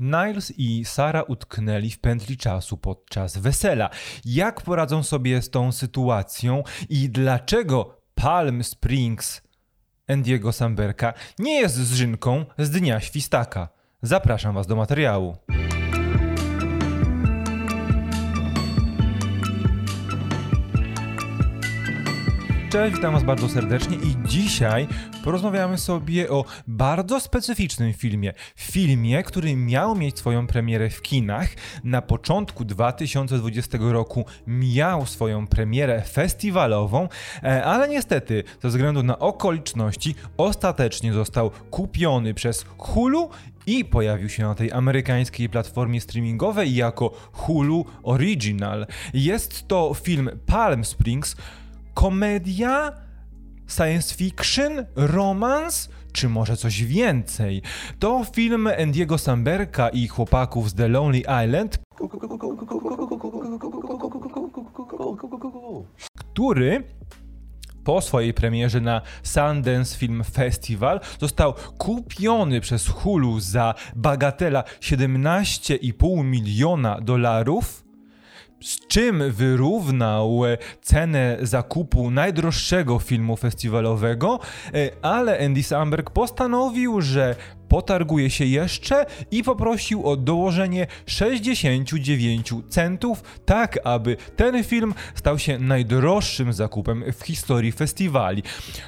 Niles i Sara utknęli w pętli czasu podczas wesela. Jak poradzą sobie z tą sytuacją i dlaczego Palm Springs Andiego Samberka nie jest zżynką z Dnia Świstaka? Zapraszam Was do materiału. Cześć, witam Was bardzo serdecznie i dzisiaj porozmawiamy sobie o bardzo specyficznym filmie. Filmie, który miał mieć swoją premierę w kinach. Na początku 2020 roku miał swoją premierę festiwalową, e, ale niestety ze względu na okoliczności ostatecznie został kupiony przez Hulu i pojawił się na tej amerykańskiej platformie streamingowej jako Hulu Original. Jest to film Palm Springs, komedia, science fiction, romans, czy może coś więcej? To film Andiego Samberka i chłopaków z The Lonely Island, który po swojej premierze na Sundance Film Festival został kupiony przez Hulu za bagatela 17,5 miliona dolarów z czym wyrównał cenę zakupu najdroższego filmu festiwalowego, e, ale Andy Samberg postanowił, że potarguje się jeszcze i poprosił o dołożenie 69 centów, tak aby ten film stał się najdroższym zakupem w historii festiwali.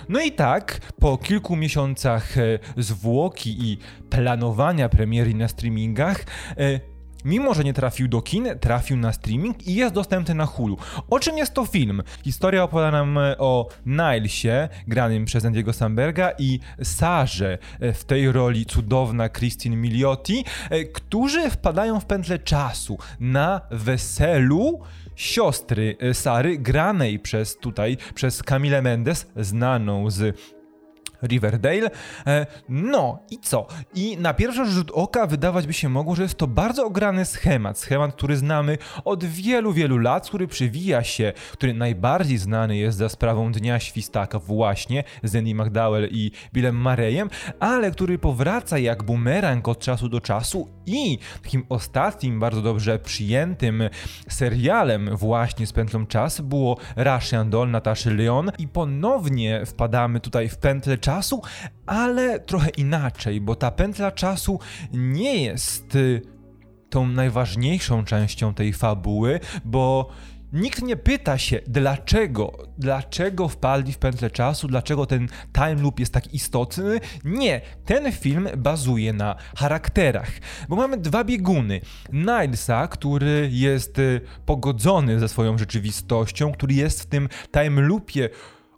No i tak, po kilku miesiącach e, zwłoki i planowania premiery na streamingach, e, Mimo, że nie trafił do kin, trafił na streaming i jest dostępny na Hulu. O czym jest to film? Historia opowiada nam e, o Nilesie, granym przez Andiego Samberga i Sarze, e, w tej roli cudowna Christine Miliotti, e, którzy wpadają w pętlę czasu na weselu siostry Sary, granej przez tutaj, przez Camille Mendes, znaną z Riverdale. E, no i co? I na pierwszy rzut oka wydawać by się mogło, że jest to bardzo ograny schemat. Schemat, który znamy od wielu, wielu lat, który przywija się, który najbardziej znany jest za sprawą Dnia Świstaka właśnie z Andy McDowell i Billem Marejem, ale który powraca jak bumerang od czasu do czasu i takim ostatnim, bardzo dobrze przyjętym serialem właśnie z pętlą czas było Russian Doll Nataszy Leon i ponownie wpadamy tutaj w pętlę czasu czasu, ale trochę inaczej, bo ta pętla czasu nie jest y, tą najważniejszą częścią tej fabuły, bo Nikt nie pyta się, dlaczego, dlaczego wpadli w pętlę czasu, dlaczego ten time loop jest tak istotny. Nie, ten film bazuje na charakterach, bo mamy dwa bieguny. Nilesa, który jest y, pogodzony ze swoją rzeczywistością, który jest w tym time loopie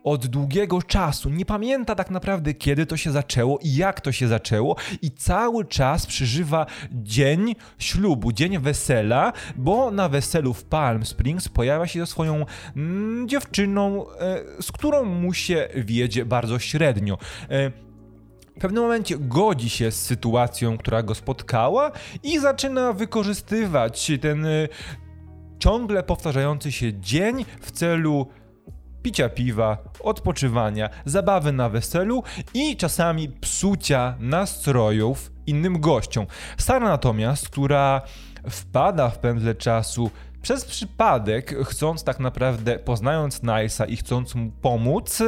od długiego czasu. Nie pamięta tak naprawdę, kiedy to się zaczęło i jak to się zaczęło, i cały czas przeżywa dzień ślubu, dzień wesela, bo na weselu w Palm Springs pojawia się ze swoją mm, dziewczyną, e, z którą mu się wiedzie bardzo średnio. E, w pewnym momencie godzi się z sytuacją, która go spotkała i zaczyna wykorzystywać ten e, ciągle powtarzający się dzień w celu picia piwa, odpoczywania, zabawy na weselu i czasami psucia nastrojów innym gościom. Sara natomiast, która wpada w pętle czasu przez przypadek, chcąc tak naprawdę, poznając Nilesa i chcąc mu pomóc,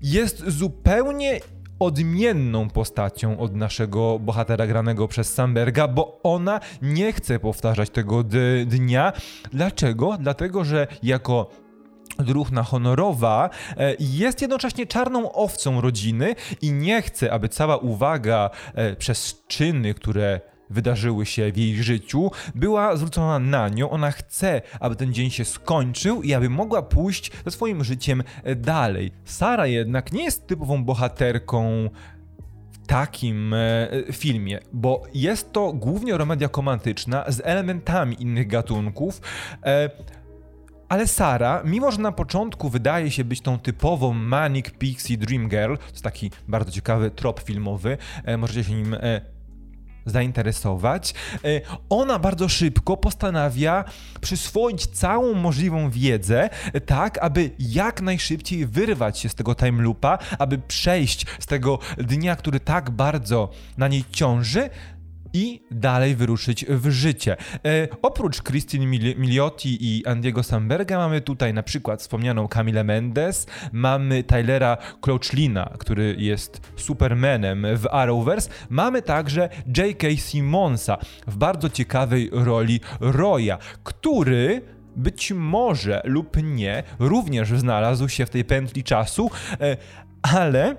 jest zupełnie odmienną postacią od naszego bohatera granego przez Samberga, bo ona nie chce powtarzać tego dnia. Dlaczego? Dlatego, że jako druhna honorowa e, jest jednocześnie czarną owcą rodziny i nie chce, aby cała uwaga e, przez czyny, które wydarzyły się w jej życiu, była zwrócona na nią. Ona chce, aby ten dzień się skończył i aby mogła pójść ze swoim życiem e, dalej. Sara jednak nie jest typową bohaterką takim filmie, bo jest to głównie komedia romantyczna z elementami innych gatunków. Ale Sara, mimo że na początku wydaje się być tą typową Manic Pixie Dream Girl, to jest taki bardzo ciekawy trop filmowy, e, możecie się nim e, zainteresować. E, ona bardzo szybko postanawia przyswoić całą możliwą wiedzę, e, tak aby jak najszybciej wyrwać się z tego time loopa, aby przejść z tego dnia, który tak bardzo na niej ciąży, i dalej wyruszyć w życie. E, oprócz Christine Mil Miliotti i Andiego Samberga mamy tutaj na przykład wspomnianą Camille Mendes, mamy Tylera Clochlina, który jest Supermanem w Arrowverse, mamy także J.K. Simonsa w bardzo ciekawej roli Roya, który być może lub nie również znalazł się w tej pętli czasu, e, ale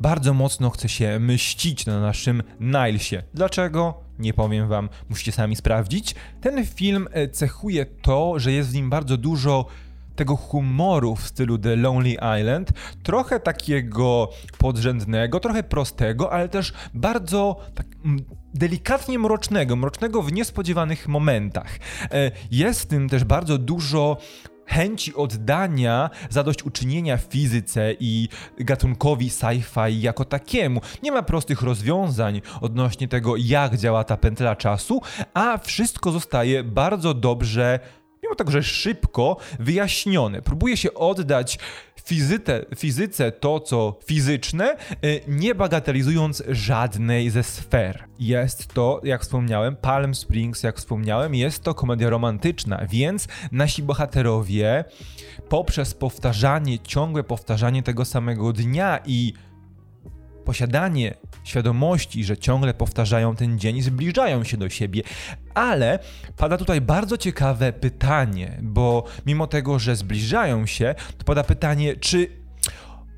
bardzo mocno chce się mścić na naszym Nilesie. Dlaczego? Nie powiem wam, musicie sami sprawdzić. Ten film e, cechuje to, że jest w nim bardzo dużo tego humoru w stylu The Lonely Island, trochę takiego podrzędnego, trochę prostego, ale też bardzo tak, delikatnie mrocznego, mrocznego w niespodziewanych momentach. E, jest w tym też bardzo dużo chęci oddania zadośćuczynienia fizyce i gatunkowi sci-fi jako takiemu. Nie ma prostych rozwiązań odnośnie tego, jak działa ta pętla czasu, a wszystko zostaje bardzo dobrze mimo tego, że szybko wyjaśnione. Próbuje się oddać fizyte, fizyce to, co fizyczne, y, nie bagatelizując żadnej ze sfer. Jest to, jak wspomniałem, Palm Springs, jak wspomniałem, jest to komedia romantyczna, więc nasi bohaterowie poprzez powtarzanie, ciągłe powtarzanie tego samego dnia i posiadanie świadomości, że ciągle powtarzają ten dzień, zbliżają się do siebie. Ale pada tutaj bardzo ciekawe pytanie, bo mimo tego, że zbliżają się, to pada pytanie, czy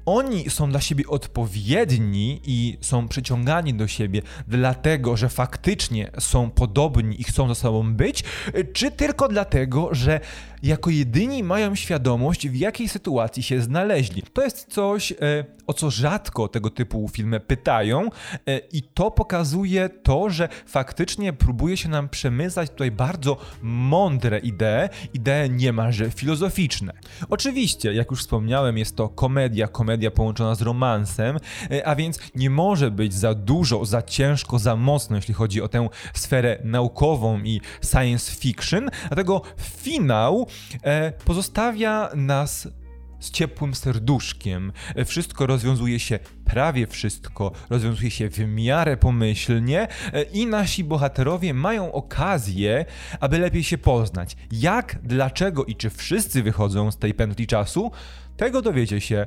oni są dla siebie odpowiedni i są przyciągani do siebie dlatego, że faktycznie są podobni i chcą ze sobą być, czy tylko dlatego, że jako jedyni mają świadomość, w jakiej sytuacji się znaleźli. To jest coś, e, o co rzadko tego typu filmy pytają, e, i to pokazuje to, że faktycznie próbuje się nam przemycać tutaj bardzo mądre idee, idee niemalże filozoficzne. Oczywiście, jak już wspomniałem, jest to komedia, komedia połączona z romansem, e, a więc nie może być za dużo, za ciężko, za mocno, jeśli chodzi o tę sferę naukową i science fiction, dlatego finał e, pozostawia nas z ciepłym serduszkiem. E, wszystko rozwiązuje się, prawie wszystko rozwiązuje się w miarę pomyślnie i nasi bohaterowie mają okazję, aby lepiej się poznać. Jak, dlaczego i czy wszyscy wychodzą z tej pętli czasu, tego dowiecie się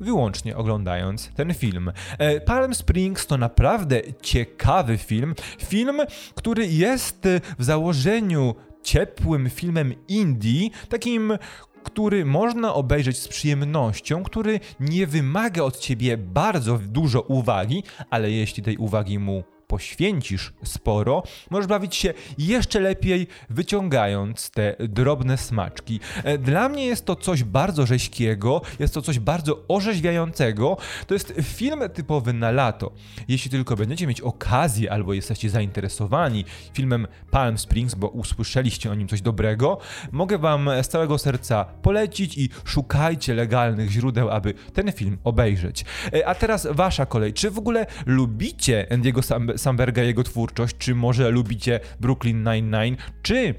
wyłącznie oglądając ten film. E, Palm Springs to naprawdę ciekawy film. Film, który jest w założeniu ciepłym filmem indie, takim który można obejrzeć z przyjemnością, który nie wymaga od ciebie bardzo dużo uwagi, ale jeśli tej uwagi mu poświęcisz sporo, możesz bawić się jeszcze lepiej, wyciągając te drobne smaczki. E, dla mnie jest to coś bardzo rzeźkiego, jest to coś bardzo orzeźwiającego. To jest film typowy na lato. Jeśli tylko będziecie mieć okazję albo jesteście zainteresowani filmem Palm Springs, bo usłyszeliście o nim coś dobrego, mogę Wam z całego serca polecić i szukajcie legalnych źródeł, aby ten film obejrzeć. E, a teraz Wasza kolej. Czy w ogóle lubicie Andiego Sam Samberga jego twórczość, czy może lubicie Brooklyn Nine-Nine, czy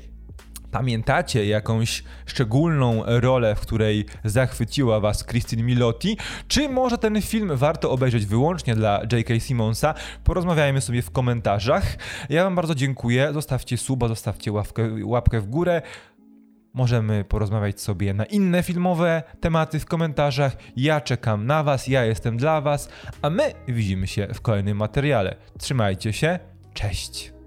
Pamiętacie jakąś szczególną rolę, w której zachwyciła was Christine Milotti? Czy może ten film warto obejrzeć wyłącznie dla J.K. Simonsa? Porozmawiajmy sobie w komentarzach. Ja wam bardzo dziękuję. Zostawcie suba, zostawcie łapkę, łapkę w górę. Możemy porozmawiać sobie na inne filmowe tematy w komentarzach. Ja czekam na Was, ja jestem dla Was, a my widzimy się w kolejnym materiale. Trzymajcie się, cześć!